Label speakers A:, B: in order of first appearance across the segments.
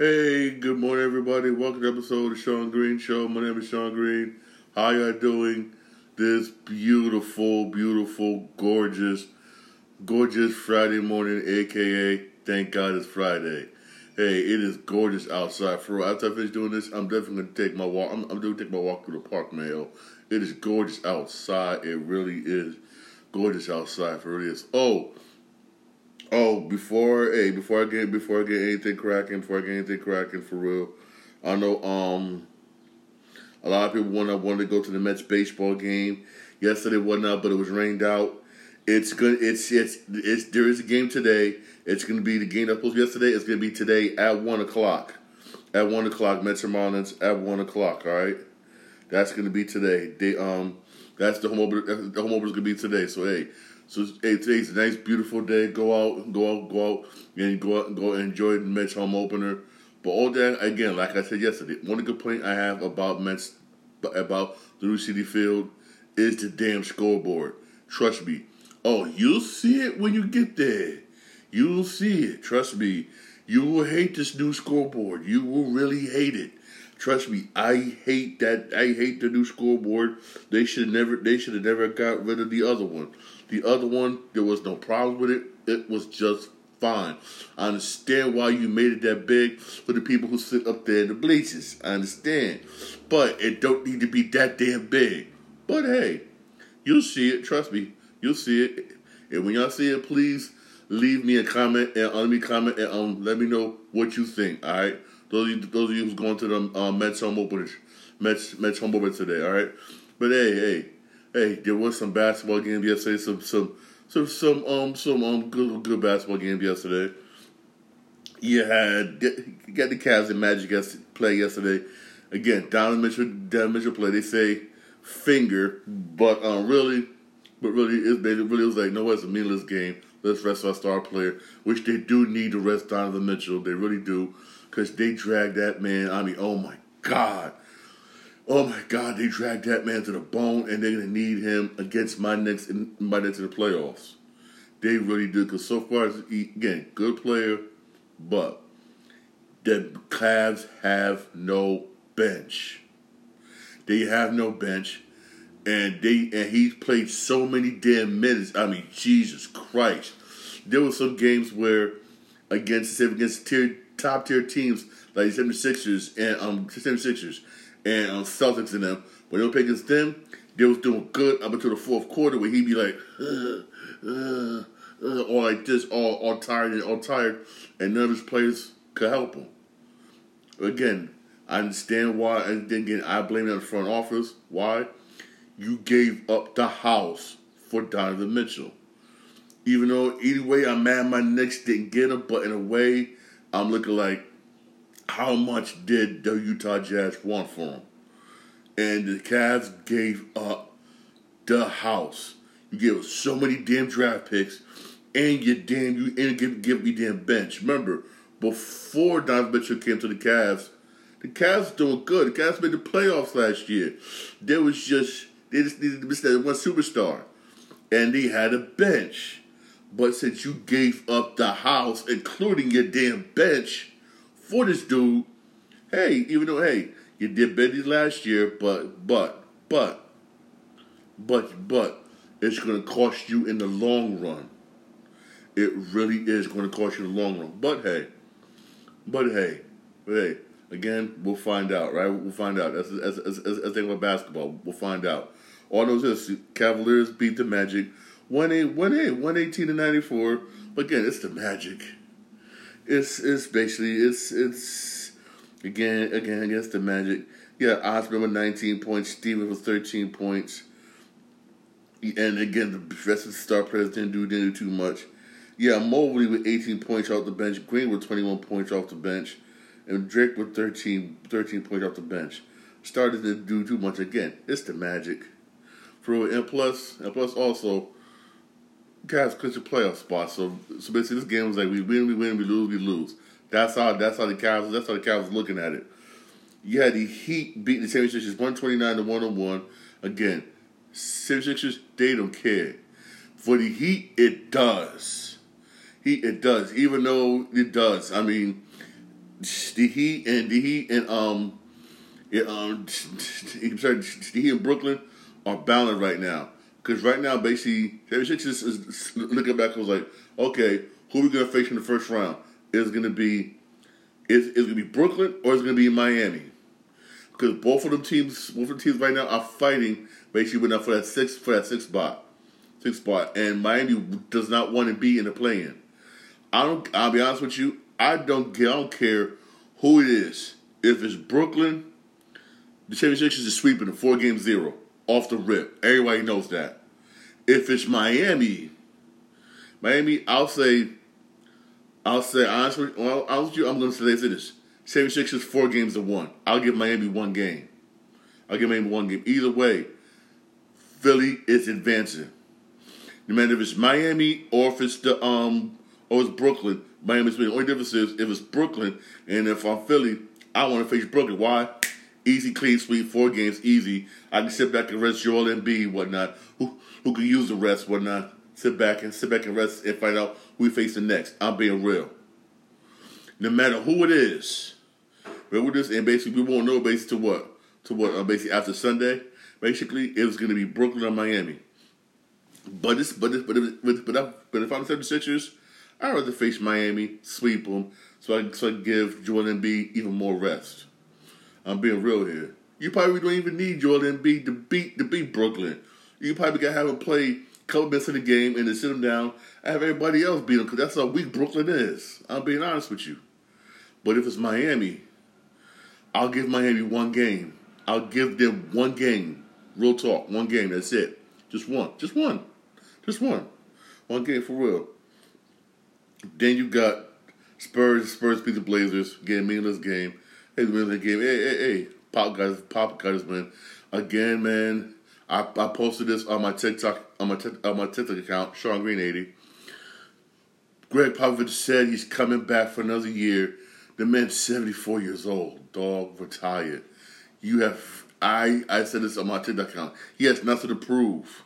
A: Hey, good morning, everybody. Welcome to episode of the Shawn Green Show. My name is Shawn Green. How y'all doing this beautiful, beautiful, gorgeous, gorgeous Friday morning, aka thank God it's Friday. Hey, it is gorgeous outside. For real. After I finish doing this, I'm definitely gonna take my walk. I'm, I'm gonna take my walk through the park, man. It is gorgeous outside. It really is gorgeous outside. For real, it is. Oh. Oh, before hey, before I get before I get anything cracking, before I get anything cracking for real, I know um a lot of people want to go to the Mets baseball game. Yesterday wasn't out, but it was rained out. It's good. It's it's it's there is a game today. It's gonna be the game that was yesterday. It's gonna be today at one o'clock. At one o'clock, Mets and Marlins at one o'clock. All right, that's gonna be today. They um that's the home opener. The home opener is gonna be today. So hey. So hey, today's a nice, beautiful day. Go out, go out, go out, and go out and go enjoy the Mets home opener. But all that again, like I said yesterday, one complaint I have about Mets about the New Citi Field is the damn scoreboard. Trust me. Oh, you'll see it when you get there. You'll see it. Trust me. You will hate this new scoreboard. You will really hate it. Trust me, I hate that. I hate the new scoreboard. They should never. They should have never got rid of the other one. The other one, there was no problem with it. It was just fine. I understand why you made it that big for the people who sit up there in the bleachers. I understand. But it don't need to be that damn big. But hey, you'll see it. Trust me. You'll see it. And when y'all see it, please leave me a comment and let me comment and um, let me know what you think. All right. Those of you, those of you who's going to the um, Mets home Mets Mets home today. All right. But hey, hey, hey, there was some basketball games yesterday. Some some some some um some um good good basketball games yesterday. You had you got the Cavs and Magic play yesterday. Again, Donovan Mitchell, Donovan Mitchell play. They say finger, but um really, but really, it, it really was like no, it's a meaningless game. Let's rest our star player, which they do need to rest Donovan Mitchell. They really do, because they dragged that man. I mean, oh my god. Oh my God, they dragged that man to the bone, and they're gonna need him against my Knicks in my Knicks in the playoffs. They really do, because so far, again, good player, but the Cavs have no bench. They have no bench, and they and he's played so many damn minutes. I mean, Jesus Christ! There were some games where against against tier, top tier teams like 76ers and um 76ers and um, Celtics and them. When they were against them, they was doing good up until the fourth quarter where he'd be like, uh, uh, uh, or like this, all, all tired and all tired, and none of his players could help him. Again, I understand why, and then again, I blame it on the front office. Why? You gave up the house for Donovan Mitchell. Even though either way, I'm mad my Knicks didn't get him, but in a way, I'm looking like how much did the Utah Jazz want for him? And the Cavs gave up the house. You gave us so many damn draft picks, and you damn you and give give me damn bench. Remember, before Donovan Mitchell came to the Cavs, the Cavs doing good. The Cavs made the playoffs last year. There was just they just needed to miss that one superstar, and they had a bench. But since you gave up the house, including your damn bench, for this dude, hey, even though hey, you did better last year, but but but but but it's gonna cost you in the long run. It really is gonna cost you in the long run. But hey, but hey, but hey, again, we'll find out, right? We'll find out. As as as, as, thing with basketball, we'll find out. All those this Cavaliers beat the Magic, one eight one eight one eighteen to ninety four. But again, it's the Magic it's it's basically it's it's again again against the Magic. Yeah, Osman with 19 points, Steven with 13 points. And again, the rest of the star players didn't do, didn't do too much. Yeah, Mobley with 18 points off the bench, Green with 21 points off the bench, and Drake with 13, 13 points off the bench. Started to do too much again. It's the Magic. For and plus, and plus also, guys clinch a playoff spot. So so basically, this game was like we win, we win, we lose, we lose. That's how that's how the Cavs that's how the Cavs looking at it. You had the Heat beating the 76ers 129 to 101. Again, 76ers, they don't care. For the Heat, it does. Heat, it does. Even though it does. I mean, the Heat and the Heat and um, yeah, um, sorry, the Heat and Brooklyn are balanced right now. Because right now, basically, everything just is looking back. I was like, okay, who are we gonna face in the first round? Is gonna be is is gonna be Brooklyn or is it gonna be Miami? Because both of them teams, both of the teams right now are fighting basically now for that six for that six spot, six spot, and Miami does not want to be in the play-in. I don't. I'll be honest with you. I don't. I don't care who it is. If it's Brooklyn, the 76ers is sweeping a four game zero off the rip. Everybody knows that. If it's Miami, Miami, I'll say, I'll say honestly, well, I'll you. I'm going to say this: 76 is four games to one. I'll give Miami one game. I'll give Miami one game. Either way, Philly is advancing. No matter if it's Miami or if it's the um or it's Brooklyn, Miami's. The only difference is if it's Brooklyn and if I'm Philly, I want to face Brooklyn. Why? Easy, clean sweep, four games, easy. I can sit back and rest Joel Embiid, whatnot. Who who can use the rest, whatnot. Sit back and sit back and rest and find out who we the next. I'm being real. No matter who it is, remember this, and basically we won't know basically to what to what uh, basically after Sunday. Basically, it was going to be Brooklyn or Miami. But it's but it's, but if, but if, but if I'm the 76ers, I'd rather face Miami, sweep them, so I can so I give Joel Embiid even more rest. I'm being real here. You probably don't even need Joel Embiid to beat to beat Brooklyn. You probably gotta have him play a couple minutes in the game and then sit him down and have everybody else beat him because that's how weak Brooklyn is. I'm being honest with you. But if it's Miami, I'll give Miami one game. I'll give them one game. Real talk, one game. That's it. Just one. Just one. Just one. One game for real. Then you got Spurs. Spurs beat the Blazers. Game meaningless game. Hey, the game. Hey, hey, hey. Pop guys. Pop guys, man. Again, man. I, I posted this on my TikTok on my on my TikTok account, Shawn Green eighty. Gregg Popovich said he's coming back for another year. The man's seventy four years old. Dog retired. You have I I said this on my TikTok account. He has nothing to prove.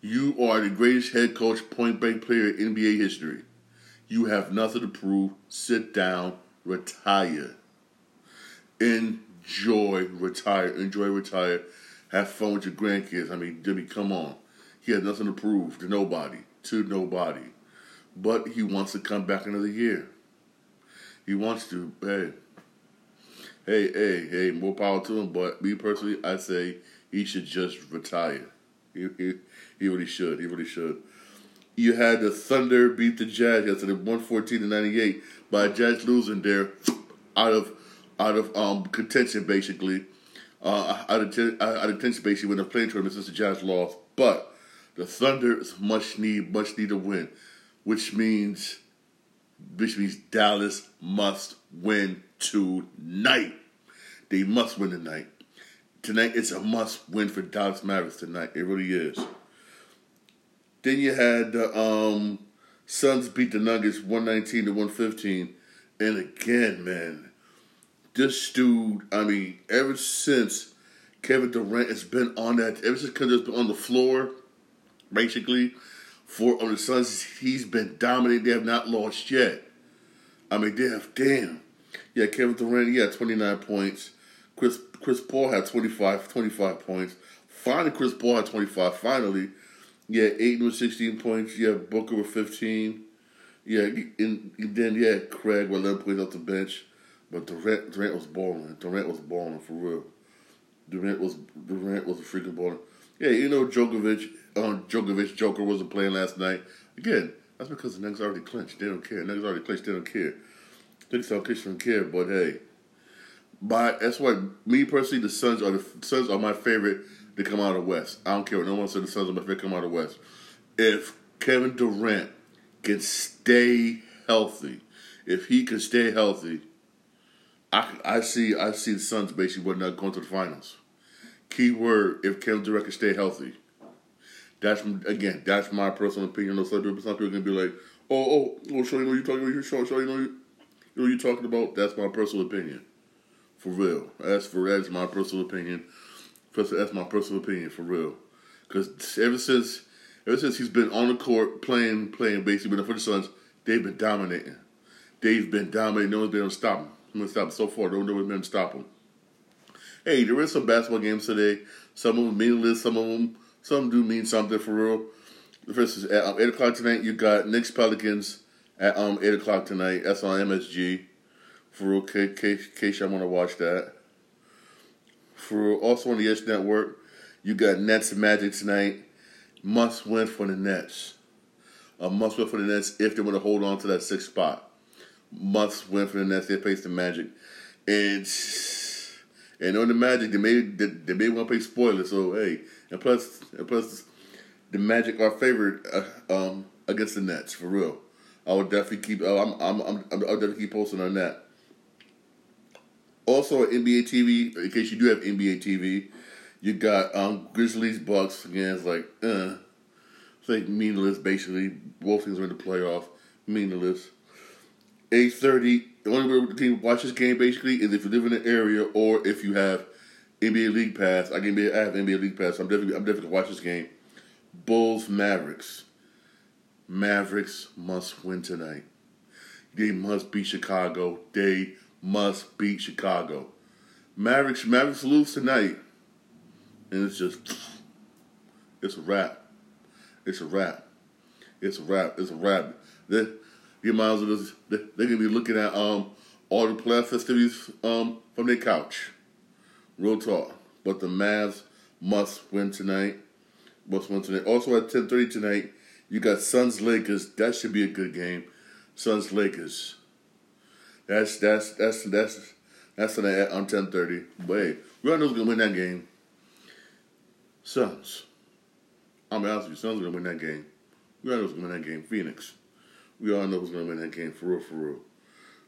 A: You are the greatest head coach, point blank player in NBA history. You have nothing to prove. Sit down, retire. Enjoy, retire. Enjoy, retire. Have fun with your grandkids. I mean, Jimmy, come on. He has nothing to prove to nobody, to nobody. But he wants to come back another year. He wants to. Hey, hey, hey, hey, more power to him. But me personally, I say he should just retire. He, he, he really should. He really should. You had the Thunder beat the Jazz yesterday, one fourteen to ninety eight, by Jazz losing there out of out of um, contention basically. Uh, out of contention basically when they're playing tournament since the Jazz lost. But the Thunder much need much need to win, which means which means Dallas must win tonight. They must win tonight. Tonight it's a must win for Dallas Mavericks tonight. It really is. Then you had the um, Suns beat the Nuggets 119 to 115. And again, man, this dude, I mean, ever since Kevin Durant has been on that, ever since Kevin has been on the floor, basically, for on the Suns, he's been dominating. They have not lost yet. I mean, they have, damn. Yeah, Kevin Durant, yeah, 29 points. Chris Chris Paul had 25, 25 points. Finally, Chris Paul had 25, finally. Yeah, Ayton with 16 points. Yeah, Booker with 15. Yeah, and then, yeah, Craig with 11 points off the bench. But Durant, Durant was balling. Durant was balling for real. Durant was Durant was a freaking baller. Yeah, you know Djokovic, um, Djokovic Joker wasn't playing last night. Again, that's because the Nuggets already clinched. They don't care. The Nuggets already clinched. They don't care. Nuggets don't care. But hey, but that's why me personally, the Suns are the Suns are my favorite to come out of the West. I don't care what no one said. The Suns are my favorite to come out of the West. If Kevin Durant can stay healthy, if he can stay healthy, I, I see I see the Suns basically not going to the finals. Key word: if Kevin Durant can stay healthy. That's again, that's my personal opinion. No, some people, are gonna be like, "Oh, oh, well, show you know you talking about. Show, show you know you, you know you talking about." That's my personal opinion, for real. That's for that's my personal opinion. That's my personal opinion, for real. Because ever since ever since he's been on the court playing playing basically but for the Suns, they've been dominating. They've been dominating. No one's been able to stop him. I'm gonna stop. So far, don't know him stop them. Hey, there is some basketball games today. Some of them meaningless. Some of them, some do mean something for real. First is at um, eight o'clock tonight. You got Knicks Pelicans at um eight o'clock tonight. That's on MSG. For real, case, case, case I want to watch that. For real, also on the Yes Network, you got Nets Magic tonight. Must win for the Nets. A must win for the Nets if they want to hold on to that sixth spot. Must win for the Nets. They face the Magic, and and on the Magic they may they, they want to play spoiler. So hey, and plus and plus the Magic are favored uh, um, against the Nets for real. I would definitely keep. Oh, I'm, I'm, I'm, I'll definitely keep posting on that. Also, NBA TV. In case you do have NBA TV, you got um, Grizzlies Bucks again. It's like, uh, it's like meaningless. Basically, both teams are in the playoff. Meaningless. Eight thirty. The only way the team watch this game basically is if you live in the area or if you have NBA League Pass. I can be. I have NBA League Pass. So I'm definitely. I'm definitely gonna watch this game. Bulls Mavericks. Mavericks must win tonight. They must beat Chicago. They must beat Chicago. Mavericks Mavericks lose tonight. And it's just it's a wrap. It's a wrap. It's a wrap. It's a wrap. They, you might as just, they, they're gonna be looking at um all the playoff festivities um from their couch. Real talk. But the Mavs must win tonight. Must win tonight. Also at ten thirty tonight, you got Suns Lakers. That should be a good game. Suns Lakers. That's that's that's that's that's tonight on ten thirty. But hey, we all know gonna win that game. Suns. I'm gonna ask you, Suns gonna win that game. We all know gonna win that game. Phoenix. We all know who's gonna win that game for real, for real.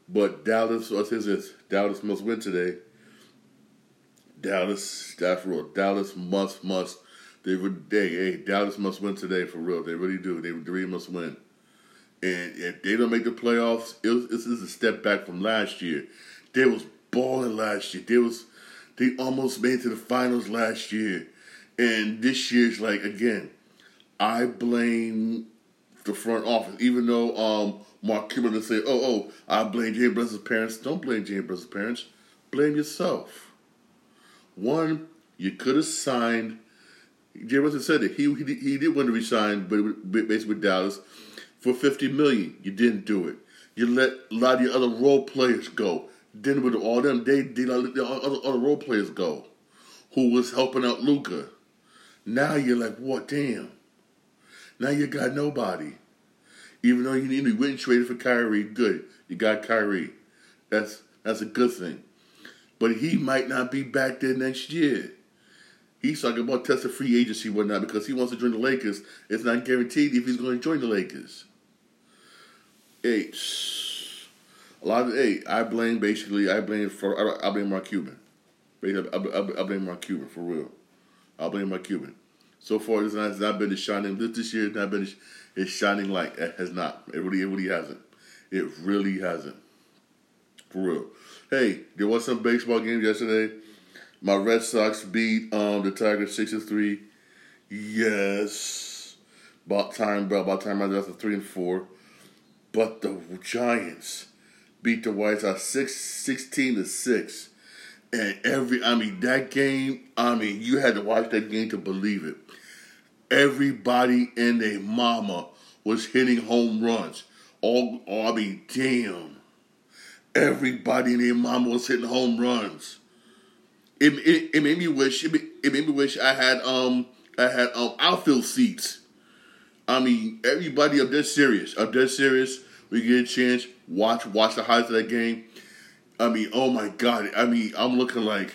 A: But Dallas, what is this? Dallas must win today. Dallas, that's real. Dallas must, must. They would, they, hey, Dallas must win today for real. They really do. They, really must win. And if they don't make the playoffs, it this is a step back from last year. They was balling last year. They was, they almost made it to the finals last year. And this year's like again, I blame the front office, even though um, Mark Cuban will say, "Oh, oh, I blame Jay Bruss's parents." Don't blame Jay Bruss's parents. Blame yourself. One, you could have signed. Jay Russell said that he, he he did want to resign, but basically with Dallas for fifty million. You didn't do it. You let a lot of your other role players go. Then with all them, they did let the other, other role players go, who was helping out Luka. Now you're like, what? Damn. Now you got nobody. Even though you need to win traded for Kyrie, good. You got Kyrie. That's that's a good thing. But he might not be back there next year. He's talking about testing free agency whatnot because he wants to join the Lakers. It's not guaranteed if he's going to join the Lakers. Eight. A lot of eight. I blame basically. I blame for. I, blame Mark Cuban. I, I blame Mark Cuban for real. I blame Mark Cuban. So far, this has not been a shining. This year has not been a shining light. It has not. It really, it really hasn't. It really hasn't. For real. Hey, there was some baseball games yesterday. My Red Sox beat um, the Tigers six to three. Yes, about time, bro. About time I got to three and four. But the Giants beat the White Sox six, 16 to six. And every, I mean, that game, I mean, you had to watch that game to believe it. Everybody and their mama was hitting home runs. All, all I mean, damn. Everybody and their mama was hitting home runs. It, it, it made me wish it, it made me wish I had um I had um outfield seats. I mean, everybody up there serious. Up there serious. We get a chance, watch watch the highlights of that game. I mean, oh my god! I mean, I'm looking like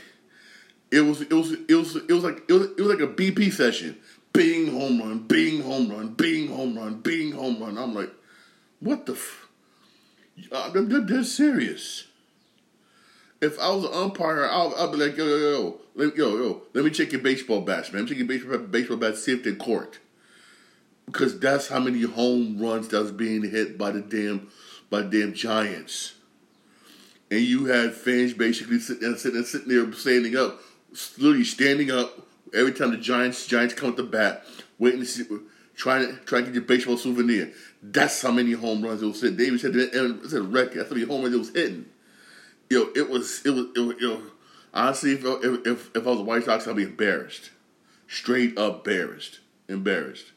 A: it was it was it was it was like it was, it was like a BP session. Bing home run, bing home run, bing home run, bing home run. I'm like, what the? F-? Uh, they're, serious. If I was an umpire, I'll, I'll be like, yo, yo, yo, yo, yo, yo, let me check your baseball bats, man. Check your baseball, baseball bats, see if they're court. Because that's how many home runs that was being hit by the damn, by the damn Giants and you had fans basically sitting, sitting, sitting there standing up, literally standing up every time the Giants Giants come to bat, waiting to see, trying to trying to get your baseball souvenir. That's how many home runs it was hitting. David said it was a record. That's how many home runs it was hitting. yo, it was it was it was. Honestly, if, if if if I was a White Sox, I'd be embarrassed, straight up embarrassed, embarrassed.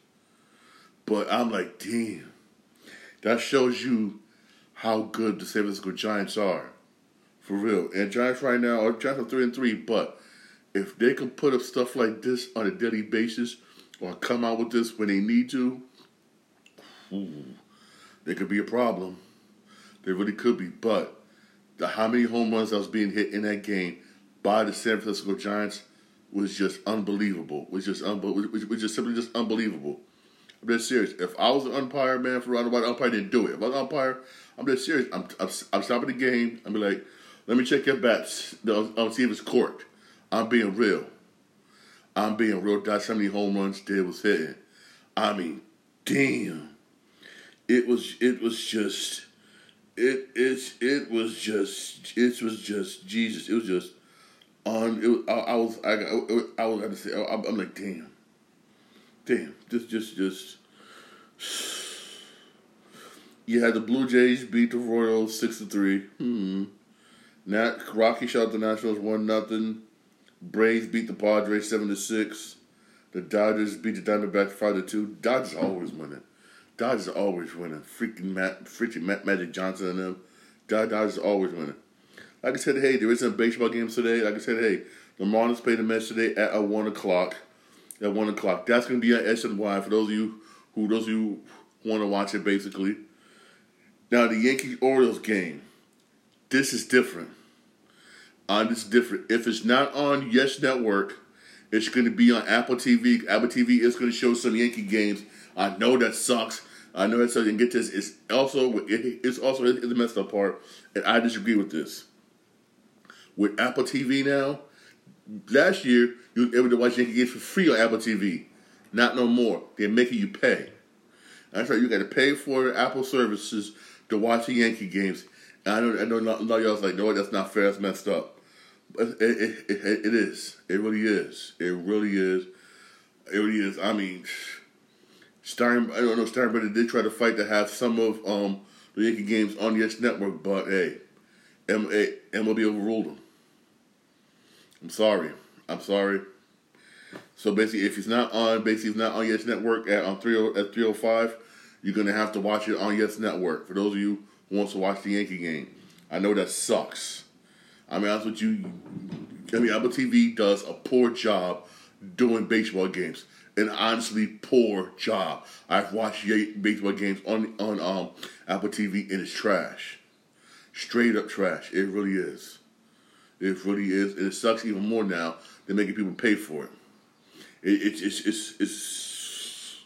A: But I'm like, damn, that shows you how good the San Francisco Giants are, for real. And Giants right now are Giants are three and three, but if they can put up stuff like this on a daily basis, or come out with this when they need to, ooh, they could be a problem. They really could be, but the how many home runs that was being hit in that game by the San Francisco Giants was just unbelievable. Was just unbelievable. Was just simply just unbelievable. I'm dead serious. If I was an umpire, man, for roundabout, umpire didn't do it. If I was an umpire, I'm dead serious. I'm, I'm, I'm stopping the game. I'm like, let me check your bats. I'll, I'll see if it's corked. I'm being real. I'm being real. That's how many home runs they was hitting. I mean, damn. It was. It was just. It. It. It was just. It was just Jesus. It was just. On. Was, I, I was. I. I, I was. to say. I, I'm like, damn damn, just, just, just. You had the Blue Jays beat the Royals six to three. Hmm. Nat Rocky shot the Nationals one nothing. Braves beat the Padres seven to six. The Dodgers beat the Diamondbacks five to two. Dodgers always winning. Dodgers always winning. Freaking Matt, freaking Matt Magic Johnson and them. Dodgers always winning. Like I said, hey, there isn't baseball games today. Like I said, hey, the Marlins played the Mets today at a one o'clock at one o'clock. That's to be on SNY for those of you who those of you want to watch it. Basically, now the Yankee Orioles game. This is different. On this different. If it's not on Yes Network, it's going to be on Apple TV. Apple TV is going to show some Yankee games. I know that sucks. I know that sucks. And get this, it's also it's also the messed up part, and I disagree with this. With Apple TV now, last year you were able to watch Yankee games for free on Apple TV. Not no more. They're making you pay. That's right. You got to pay for Apple services to watch the Yankee games. And I know, I know, a lot of y'all's like, no, that's not fair. That's messed up. It, it, it, it is. It really is. It really is. It really is. I mean, Stein. I don't know. Steinbrenner did try to fight to have some of um, the Yankee games on Yes Network, but hey, M- a, MLB overruled them. I'm sorry. I'm sorry. So basically, if it's not on, basically, it's not on Yes Network at on three oh, at three oh five, you're gonna have to watch it on Yes Network. For those of you who wants to watch the Yankee game, I know that sucks. I mean, honest with you, I mean, Apple TV does a poor job doing baseball games. An honestly poor job. I've watched baseball games on on um, Apple TV and it's trash, straight up trash. It really is. It really is, and it sucks even more now. They're making people pay for it. it it's it's it's it's.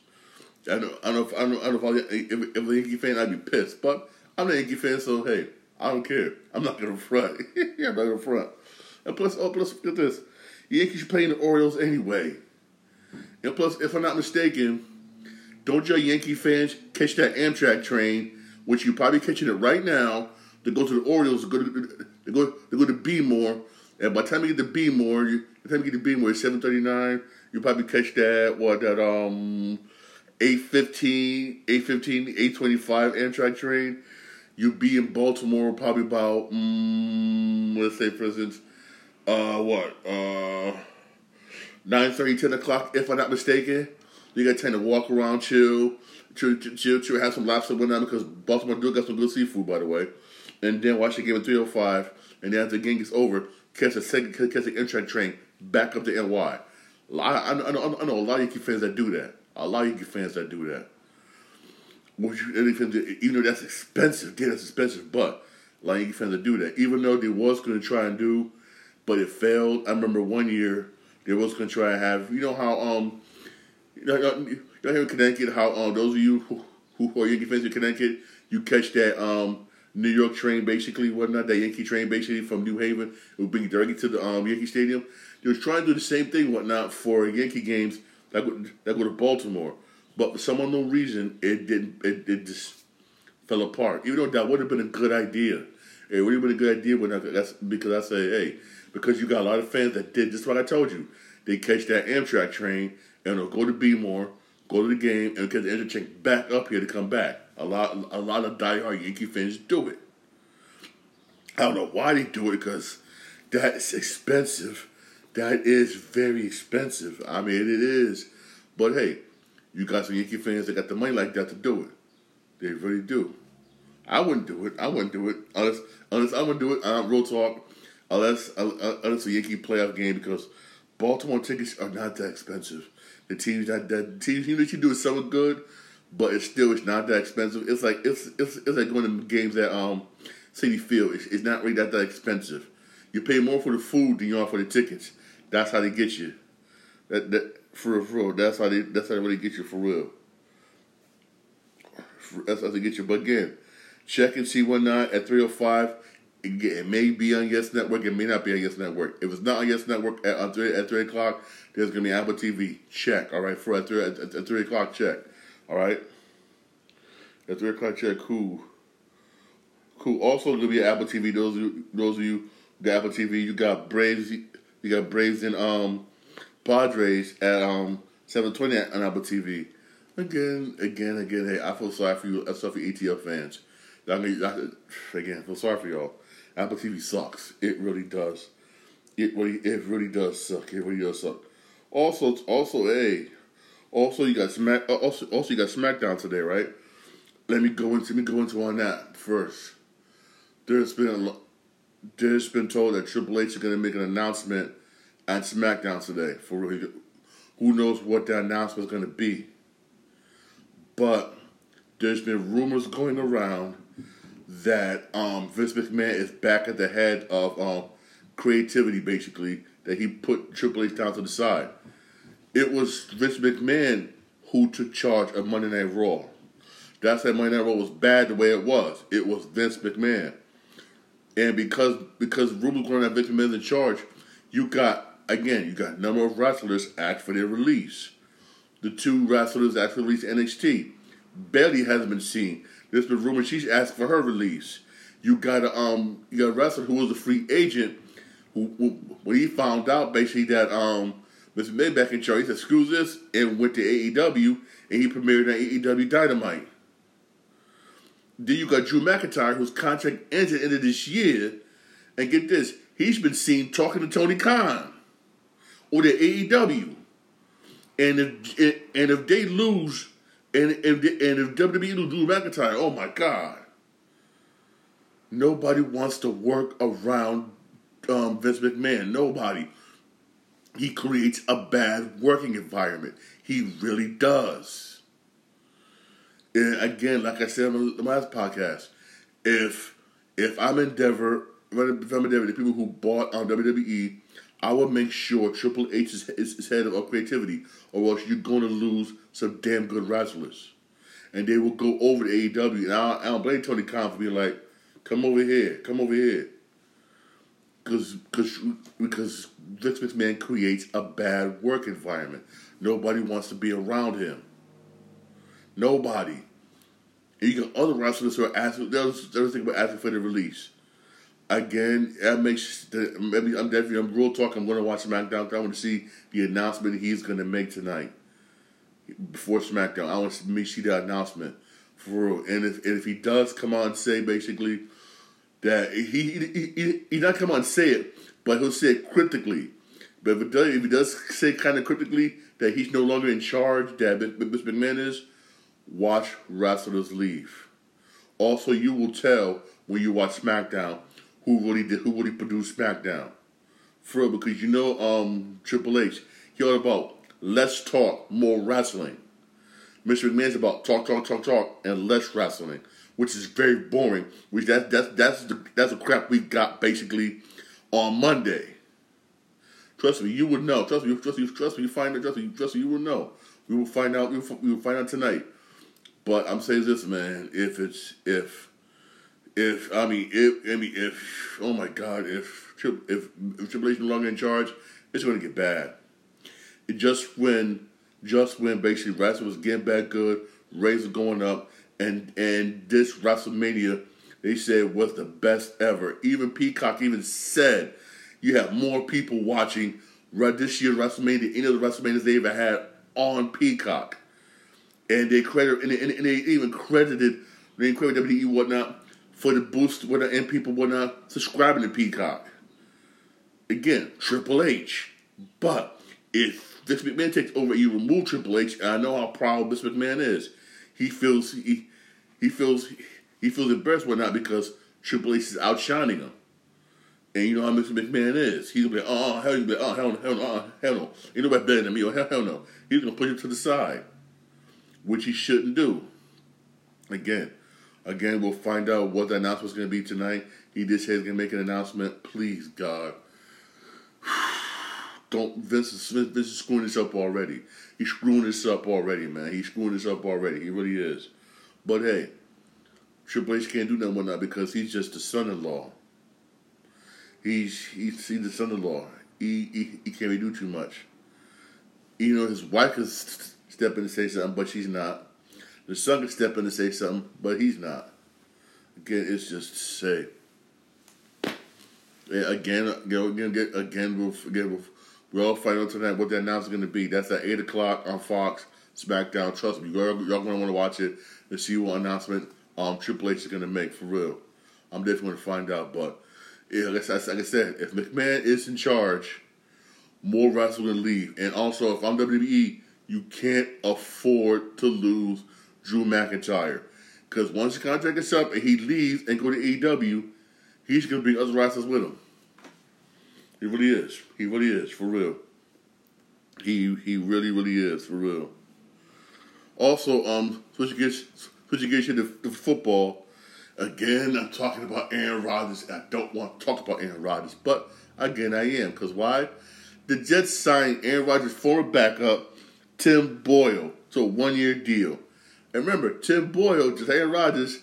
A: I don't I don't know if I don't, know if, I'm a Yankee fan I'd be pissed, but I'm a Yankee fan, so hey, I don't care. I'm not gonna front. yeah, I'm not gonna front. And plus, oh, plus, look at this. Yankees playing the Orioles anyway. And plus, if I'm not mistaken, don't your Yankee fans catch that Amtrak train, which you're probably catching it right now, to go to the Orioles, to go to, they go they go to Bmore, and by the time you get to Bmore, you, by the time you get to Bmore, it's seven thirty nine. You probably catch that what that um 815, 815, 825 Amtrak train. You'd be in Baltimore probably about mm, let's say for instance, uh what uh 9 30, 10 o'clock if I'm not mistaken. You got time to walk around, chill, chill, chill, chill, have some lobster with them because Baltimore do got some good seafood by the way and then watch the game at 305, and then after the game gets over, catch a second, catch an Amtrak train back up to NY. I, I, I know a lot of Yankee fans that do that. A lot of Yankee fans that do that. Even though that's expensive, yeah, that's expensive, but of Yankee fans that do that. Even though they was to try and do, but it failed. I remember one year they was to try and have, you know how, um, you know, you know here in Connecticut, how um, those of you who, who are Yankee fans in Connecticut, you catch that um, New York train, basically, whatnot, that Yankee train, basically, from New Haven. It would bring you directly to the um, Yankee Stadium. They was trying to do the same thing, whatnot, for Yankee games that go, that go to Baltimore. But for some unknown reason, it didn't. It, it just fell apart. Even though that would have been a good idea. It would have been a good idea when I, that's because I say, hey, because you got a lot of fans that did just what I told you. They catch that Amtrak train and they'll go to Bmore, go to the game, and get the train back up here to come back. A lot, a lot of diehard Yankee fans do it. I don't know why they do it because that's expensive. That is very expensive. I mean, it is. But hey, you got some Yankee fans that got the money like that to do it. They really do. I wouldn't do it. I wouldn't do it unless unless I'm gonna do it. Uh, real talk. Unless uh, unless a Yankee playoff game because Baltimore tickets are not that expensive. The teams that that teams that you do is so good, but it's still it's not that expensive. It's like it's it's, it's like going to games at um Citi Field. It's, it's not really that that expensive. You pay more for the food than you are for the tickets. That's how they get you. That that for real, for real. That's how they that's how they really get you for real. That's how they get you. But again, check and see one night at three oh five. It may be on Yes Network. It may not be on Yes Network. If it's not on Yes Network at, at, three, at 3 o'clock, there's to be Apple TV. Check, all right? For at 3, at, at 3 o'clock, check, all right? At 3 o'clock, check. Cool. Cool. Also, to be Apple TV. Those of you, those of you got Apple TV, you got Braves. You got Braves and um, Padres at um, 720 on Apple TV. Again, again, again. Hey, I feel sorry for you. I feel sorry for ETL fans. Again, I feel sorry for y'all. Apple TV sucks. It really does. It really, it really does suck. It really does suck. Also, also, a, also you got Smack. Uh, also, also you got SmackDown today, right? Let me go into let me go into on that first. There's been a, there's been told that Triple H is going to make an announcement at SmackDown today. For real, who knows what that announcement is going to be? But there's been rumors going around that um, Vince McMahon is back at the head of um, creativity, basically, that he put Triple H down to the side. It was Vince McMahon who took charge of Monday Night Raw. That's why Monday Night Raw was bad the way it was. It was Vince McMahon. And because because rumors going that Vince McMahon's in charge, you got again, you got a number of wrestlers ask for their release. The two wrestlers actually release NXT. Bayley hasn't been seen. There's been rumors she's asked for her release. You got a um, you got a wrestler who was a free agent. Who, who when he found out basically that um, Mr. Mayback in charge, he said screw this and went to AEW and he premiered on AEW Dynamite. Then you got Drew McIntyre, whose contract ends at the end of this year, and get this, he's been seen talking to Tony Khan or the AEW. And if and if they lose and if, and if WWE will Drew McIntyre, oh my God. Nobody wants to work around um, Vince McMahon. Nobody. He creates a bad working environment. He really does. And again, like I said on the last podcast, if if I'm Endeavor, if I'm Endeavor, the people who bought on WWE I will make sure Triple H is, is, is head of creativity, or else you're going to lose some damn good wrestlers. And they will go over to AEW. And I, I don't blame Tony Khan for being like, come over here, come over here. Cause, cause, because Vince McMahon creates a bad work environment. Nobody wants to be around him. Nobody. And you got other wrestlers who are asking, they're, they're thinking about asking for the release again, that makes maybe I'm definitely I'm real talk. I'm going to watch SmackDown. I want to see the announcement he's going to make tonight before SmackDown. I want to see the announcement for real. And if and if he does come on and say basically that he he he, he not come on and say it, but he'll say it cryptically. But if, it does, if he does say kind of cryptically that he's no longer in charge, that Mr. McMahon is, watch wrestlers leave. Also, you will tell when you watch SmackDown who really did, who really produced SmackDown. For real, because you know um, Triple H, he all about let's talk, more wrestling. Mr. McMahon's about talk, talk, talk, talk, and less wrestling, which is very boring. Which that that's that's the that's the crap we got basically on Monday. Trust me, you would know. Trust me, trust me, trust me. You find out. Trust me, trust me. You will know. We will find out. We will, we will find out tonight. But I'm saying this, man. If it's if if I mean if I mean if oh my God if if if Triple H no longer in charge, it's going to get bad. It just when just when basically wrestling was getting back good, are going up, and and this WrestleMania they said was the best ever. Even Peacock even said you have more people watching this year WrestleMania than any of the WrestleManias they ever had on Peacock. And they credit and they, and they even credited they credited WWE whatnot for the boost when and people were not subscribing to Peacock. Again, Triple H. But if Vince McMahon takes over, you remove Triple H. I know how proud Vince McMahon is. He feels he he feels he feels embarrassed or not because Triple H is outshining him. And you know how Mr. McMahon is. He's gonna be, oh hell, he's gonna be, oh hell, hell, no, oh, hell no. Ain't nobody better than me. Oh hell, hell no. He's gonna push him to the side, which he shouldn't do. Again, again, we'll find out what the announcement's gonna be tonight. He did say he's gonna make an announcement. Please, God, don't Vince Smith. Vince is screwing this up already. He's screwing this up already, man. He's screwing this up already. He really is. But hey, Triple H can't do nothing with that because he's just the son-in-law. He's he's, he's the son-in-law. He, he he can't really do too much. You know, his wife can step in and say something, but she's not. The son can step in and say something, but he's not. Again, it's just say. Again, again, again, we'll, again, we'll, we'll all find out tonight what the announcement is going to be. That's at 8 o'clock on Fox, SmackDown. Trust me, y'all, y'all going to want to watch it and see what announcement um, Triple H is going to make, for real. I'm definitely going to find out, but yeah, like, I, like I said, if McMahon is in charge, more wrestlers will leave. And also, if I'm WWE, you can't afford to lose Drew McIntyre. Because once his contract is up and he leaves and go to AEW, he's going to bring other wrestlers with him. He really is. He really is, for real. He he really, really is, for real. Also, um, switching gears, switching gears to the football. Again, I'm talking about Aaron Rodgers. I don't want to talk about Aaron Rodgers, but again, I am. Because why? The Jets signed Aaron Rodgers' former backup, Tim Boyle, to a one year deal. And remember, Tim Boyle, just Aaron Rodgers,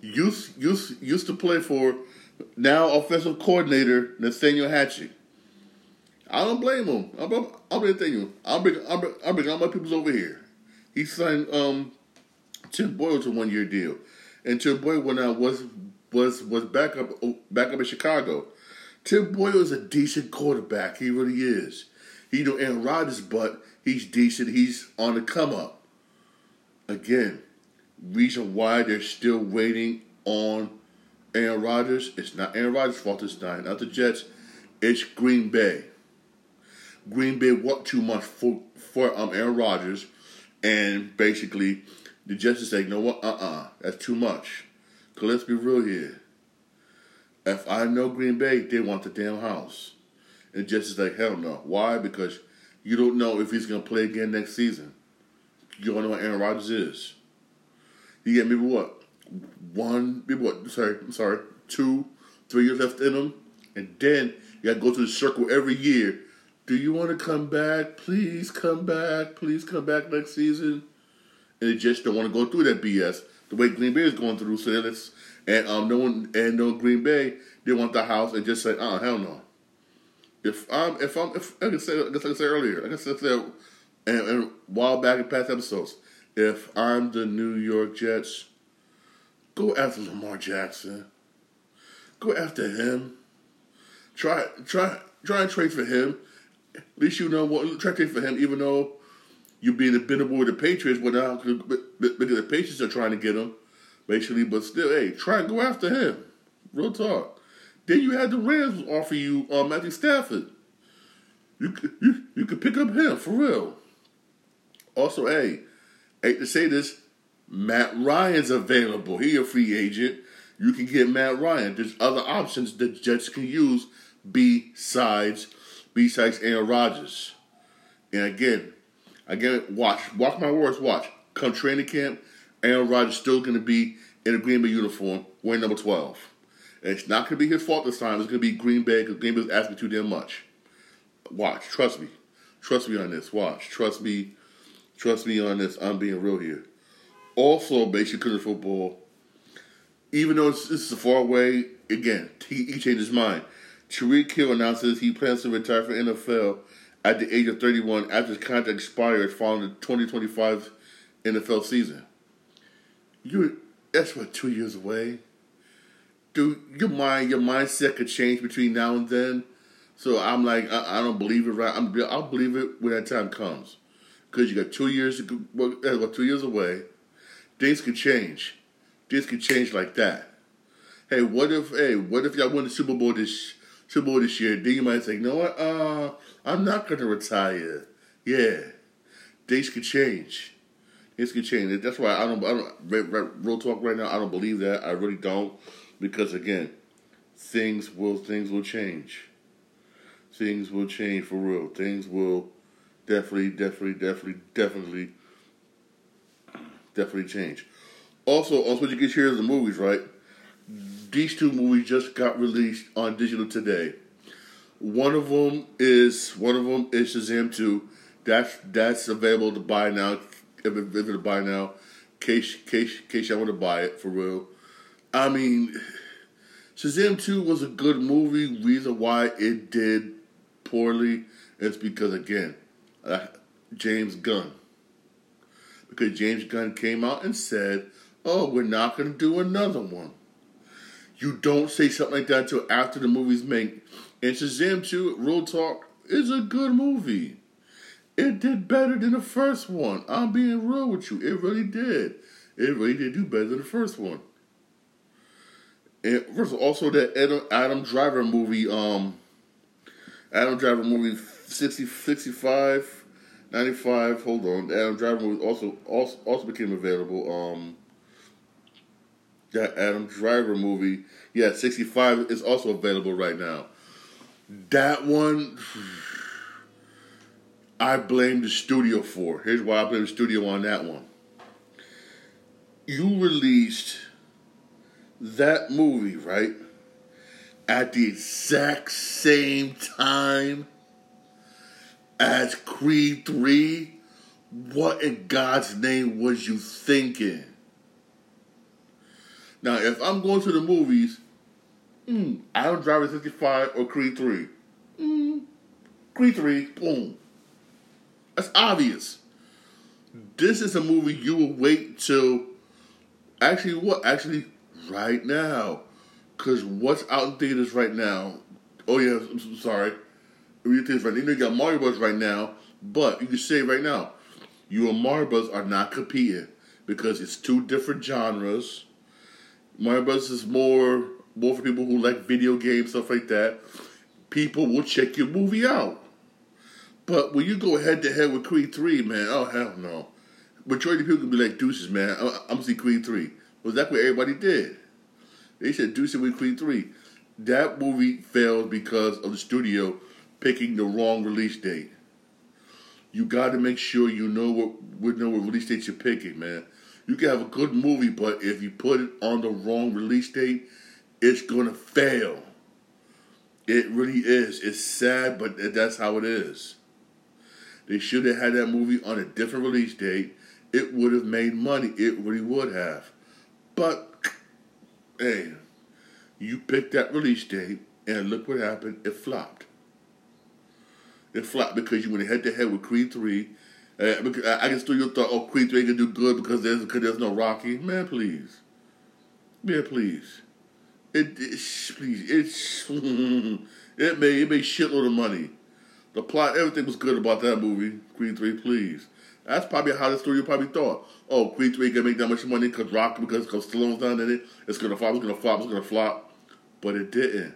A: used, used, used to play for now offensive coordinator Nathaniel Hackett. I don't blame him. I'm, I'm, I'm Nathaniel. I'll bring, I'll bring, I'll bring all my people over here. He signed um, Tim Boyle to one year deal and Tim Boyle when I was was was back up back up in Chicago. Tim Boyle is a decent quarterback. He really is. He know Aaron Rodgers, but he's decent. He's on the come up. Again, reason why they're still waiting on Aaron Rodgers. It's not Aaron Rodgers' fault this time. Not the Jets. It's Green Bay. Green Bay worked too much for for um Aaron Rodgers, and basically the Jets is saying, "No, what? Uh, uh-uh, uh that's too much." Cause let's be real here. If I know Green Bay, they want the damn house, and the Jets is like, "Hell no." Why? Because you don't know if he's gonna play again next season. You don't know what Aaron Rodgers is. You get maybe what one, maybe what? Sorry, I'm sorry, two, three years left in him, and then you got to go to the circle every year. Do you want to come back? Please come back. Please come back next season and they just don't want to go through that BS the way Green Bay is going through. So and um no one and no Green Bay they want the house and just say oh hell no. If I'm if I'm if like I said like I said earlier like I said and, and while back in past episodes if I'm the New York Jets go after Lamar Jackson go after him try try try and trade for him at least you know what try to trade for him even though you being a bit with the Patriots, but now because the Patriots are trying to get him, basically. But still, hey, try and go after him. Real talk. Then you had the Rams offer you uh, Matthew Stafford. You you, you could pick up him for real. Also, hey, hate to say this, Matt Ryan's available. He a free agent. You can get Matt Ryan. There's other options that Jets can use besides besides Aaron Rodgers. And again, Again, watch. Walk my words, watch. Come training camp, Aaron Rodgers still going to be in a Green Bay uniform, wearing number 12. And it's not going to be his fault this time. It's going to be Green Bay because Green Bay's asking too damn much. Watch. Trust me. Trust me on this. Watch. Trust me. Trust me on this. I'm being real here. Also, basic country football, even though it's, it's far away, again, he, he changed his mind. Tyreek Hill announces he plans to retire from NFL at the age of 31 after his contract expired following the 2025 NFL season. You that's what two years away. Dude, your mind your mindset could change between now and then. So I'm like, I, I don't believe it right. I'm, I'll believe it when that time comes, because you got two years, well, two years away. Things could change. Things could change like that. Hey, what if hey, what if y'all win the Super Bowl this Super Bowl this year? Then you might say, you know what? Uh, I'm not gonna retire. Yeah, things could change. Things could change. That's why I don't. I don't. Real talk right now. I don't believe that. I really don't, because again, things will things will change. Things will change for real. Things will definitely, definitely, definitely, definitely, definitely change. Also, also what you get here is the movies, right? These two movies just got released on digital today. One of them is one of them is Shazam two. That's that's available to buy now. If it's to buy now, case case case I want to buy it for real. I mean, Shazam two was a good movie. Reason why it did poorly is because again, uh, James Gunn. Because James Gunn came out and said, "Oh, we're not going to do another one." You don't say something like that until after the movie's made. And Shazam 2, Real Talk, is a good movie. It did better than the first one. I'm being real with you. It really did. It really did do better than the first one. And first also that Adam Driver movie, um, Adam Driver movie 60, 65, 95, hold on. Adam Driver movie also also also became available. Um that Adam Driver movie, yeah, 65 is also available right now. That one, I blame the studio for. Here's why I blame the studio on that one. You released that movie, right? At the exact same time as Creed 3. What in God's name was you thinking? Now, if I'm going to the movies, mm, Adam Driver 65 or Creed 3. Mm, Creed 3, boom. That's obvious. This is a movie you will wait till. Actually, what? Actually, right now. Because what's out in theaters right now? Oh, yeah, I'm sorry. You right You know, you got Mario Bros. right now, but you can say right now, you and Mario Bros. are not competing because it's two different genres Mario Bros is more more for people who like video games, stuff like that. People will check your movie out. But when you go head to head with Creed 3, man, oh hell no. Majority of people can be like deuces, man. I'm, I'm gonna see Creed 3. Was that what everybody did? They said deuces with Creed 3. That movie failed because of the studio picking the wrong release date. You got to make sure you know what, know what release date you're picking, man. You can have a good movie, but if you put it on the wrong release date, it's gonna fail. It really is. It's sad, but that's how it is. They should have had that movie on a different release date. It would have made money. It really would have. But hey, you picked that release date, and look what happened. It flopped. It flopped because you went head to head with Creed 3 uh, I can still you thought, oh, Creed 3 can do good because there's because there's no Rocky. Man, please. Man, please. It, it please it's it made it made shitload of money. The plot, everything was good about that movie, Creed 3, please. That's probably how the studio probably thought. Oh, Creed 3 can make that much money because Rock, because because Stallone's done in it. It's gonna flop, it's gonna flop, it's gonna flop. But it didn't.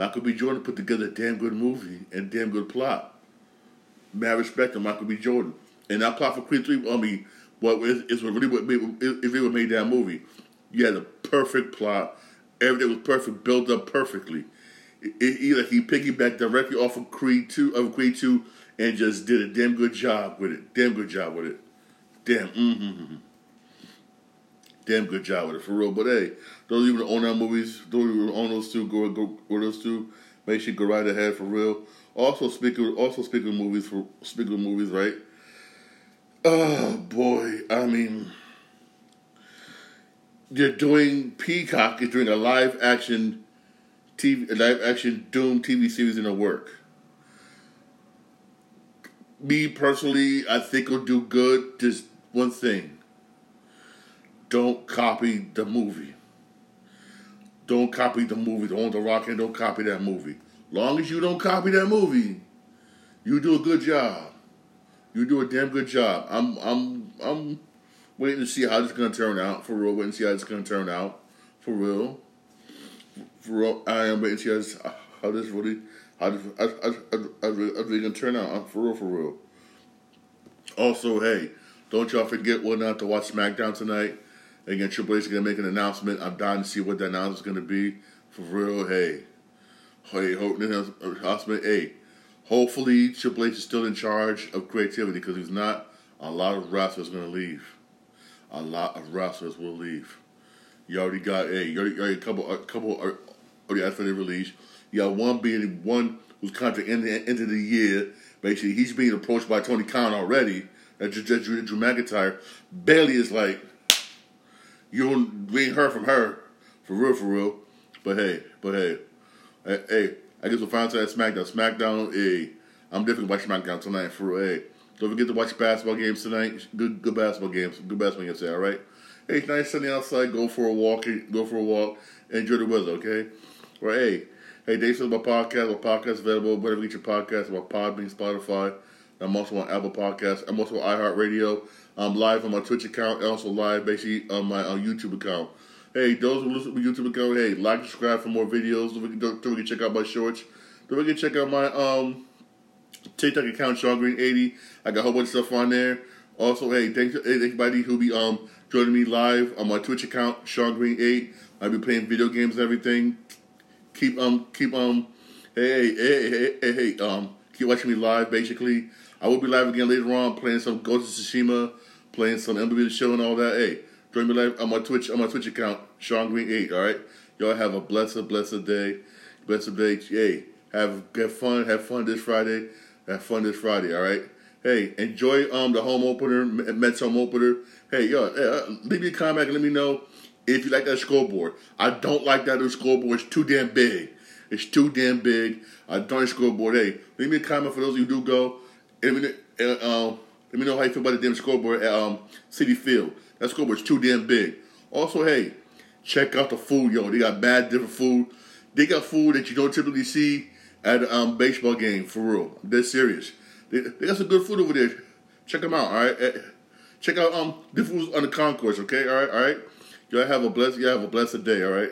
A: Michael B. Jordan put together a damn good movie and damn good plot mad respect to Michael B. Jordan. And that plot for Creed 3, I mean, what is, is really what made, if it would made that movie. You had a perfect plot. Everything was perfect, built up perfectly. It, it, either he piggybacked directly off of Creed 2, of Creed 2, and just did a damn good job with it. Damn good job with it. Damn, mm-hmm. Damn good job with it, for real. But hey, those of you even own that movies, those even own those two, go, go, go those two, make sure you go right ahead, for real. Also speaking, also speaking of movies for speaking of movies, right? Oh boy, I mean, you're doing Peacock is doing a live action TV, a live action Doom TV series in the work. Me personally, I think it'll do good. Just one thing: don't copy the movie. Don't copy the movie. Don't the rock and don't copy that movie. Long as you don't copy that movie, you do a good job. You do a damn good job. I'm I'm I'm waiting to see how this is gonna turn out for real. Waiting to see how it's gonna turn out for real. for real, I am waiting to see how, this really, how this, I, I, I, I, really, gonna turn out. I'm for real, for real. Also, hey, don't y'all forget what not to watch SmackDown tonight. Again, Triple H is gonna make an announcement. I'm dying to see what that announcement is gonna be. For real, hey, hey, announcement. Hey, hopefully Triple H is still in charge of creativity because he's not. A lot of wrestlers are gonna leave. A lot of wrestlers will leave. You already got hey, you already, you already a couple, a couple already asked for the release. You got one being one who's contract in the end of the year. Basically, he's being approached by Tony Khan already. That's Drew, Drew, McIntyre. Bayley is like, you we ain't heard from her for real, for real. But hey, but hey, hey, hey I guess we'll find out at SmackDown. SmackDown, hey, I'm definitely watching SmackDown tonight for real. Hey, don't forget to watch basketball games tonight. Good, good basketball games. Good basketball games today. All right. Hey, it's nice sunny outside. Go for a walk. Go for a walk. Enjoy the weather. Okay. Well, hey, hey, Dave says my podcast. My podcast available wherever you get your podcast. My Podbean, Spotify. I'm also on Apple Podcasts. I'm also on iHeartRadio. I'm live on my Twitch account. also live basically on my uh, YouTube account. Hey, those who listen to my YouTube account, hey, like, subscribe for more videos. Don't forget, don't forget to check out my shorts. Don't forget to check out my um TikTok account, Shawn Green 80. I got a whole bunch of stuff on there. Also, hey, thanks to everybody who be um joining me live on my Twitch account, Shawn Green 8. I'll be playing video games and everything. Keep um keep um hey hey hey hey, hey um keep watching me live basically. I will be live again later on playing some Ghost of Tsushima, playing some MLB show and all that. Hey, join me live on my Twitch on my Twitch account, Shawn Green 8, alright? Y'all have a blessed, blessed day. Blessed day. Hey, have have fun, have fun this Friday. Have fun this Friday, alright? Hey, enjoy um the home opener, Mets home opener. Hey, hey, uh, leave me a comment and let me know if you like that scoreboard. I don't like that new scoreboard. It's too damn big. It's too damn big. I don't like scoreboard. Hey, leave me a comment for those of you who do go. Let me, uh, uh, let me know how you feel about the damn scoreboard at um, Citi Field. That scoreboard's too damn big. Also, hey, check out the food, yo. They got bad different food. They got food that you don't typically see at a um, baseball game, for real. They're serious. They, they got some good food over there. Check them out, all right? Eh, check out um the foods on the concourse, okay? All right, all right. Y'all have a blessed, y'all have a blessed day, all right?